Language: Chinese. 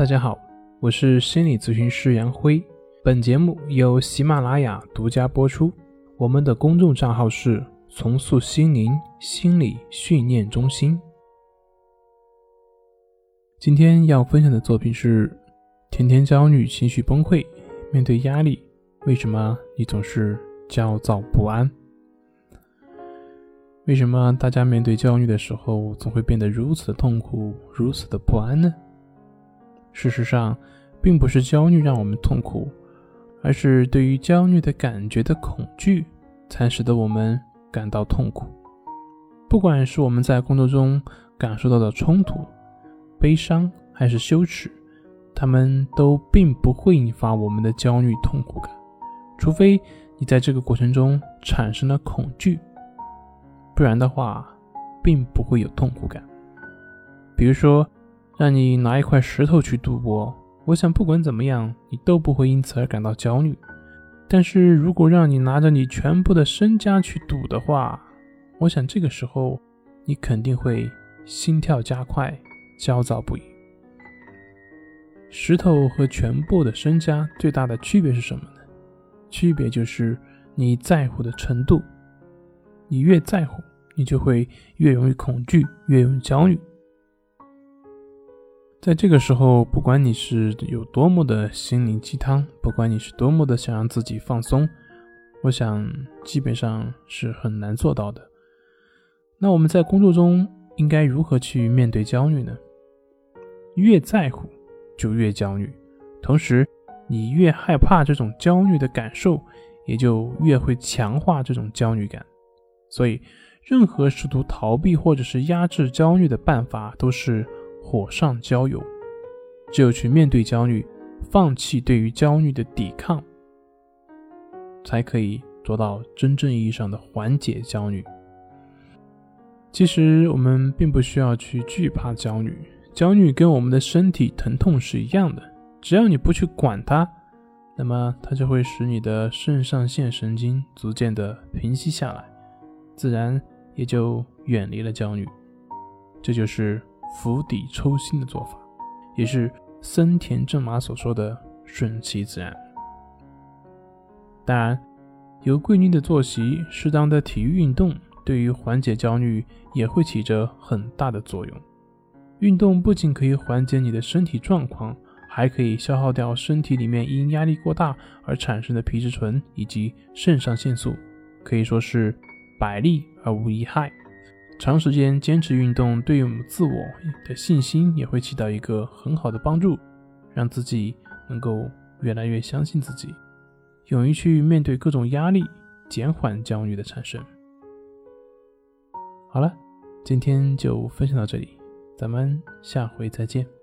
大家好，我是心理咨询师杨辉。本节目由喜马拉雅独家播出。我们的公众账号是“重塑心灵心理训练中心”。今天要分享的作品是：天天焦虑、情绪崩溃，面对压力，为什么你总是焦躁不安？为什么大家面对焦虑的时候，总会变得如此的痛苦、如此的不安呢？事实上，并不是焦虑让我们痛苦，而是对于焦虑的感觉的恐惧，才使得我们感到痛苦。不管是我们在工作中感受到的冲突、悲伤还是羞耻，他们都并不会引发我们的焦虑痛苦感，除非你在这个过程中产生了恐惧。不然的话，并不会有痛苦感。比如说，让你拿一块石头去赌博，我想不管怎么样，你都不会因此而感到焦虑。但是如果让你拿着你全部的身家去赌的话，我想这个时候你肯定会心跳加快，焦躁不已。石头和全部的身家最大的区别是什么呢？区别就是你在乎的程度，你越在乎。你就会越容易恐惧，越容易焦虑。在这个时候，不管你是有多么的心灵鸡汤，不管你是多么的想让自己放松，我想基本上是很难做到的。那我们在工作中应该如何去面对焦虑呢？越在乎就越焦虑，同时你越害怕这种焦虑的感受，也就越会强化这种焦虑感。所以。任何试图逃避或者是压制焦虑的办法都是火上浇油。只有去面对焦虑，放弃对于焦虑的抵抗，才可以做到真正意义上的缓解焦虑。其实我们并不需要去惧怕焦虑，焦虑跟我们的身体疼痛是一样的。只要你不去管它，那么它就会使你的肾上腺神经逐渐的平息下来，自然。也就远离了焦虑，这就是釜底抽薪的做法，也是森田正马所说的顺其自然。当然，有规律的作息、适当的体育运动，对于缓解焦虑也会起着很大的作用。运动不仅可以缓解你的身体状况，还可以消耗掉身体里面因压力过大而产生的皮质醇以及肾上腺素，可以说是。百利而无一害，长时间坚持运动，对于我们自我的信心也会起到一个很好的帮助，让自己能够越来越相信自己，勇于去面对各种压力，减缓焦虑的产生。好了，今天就分享到这里，咱们下回再见。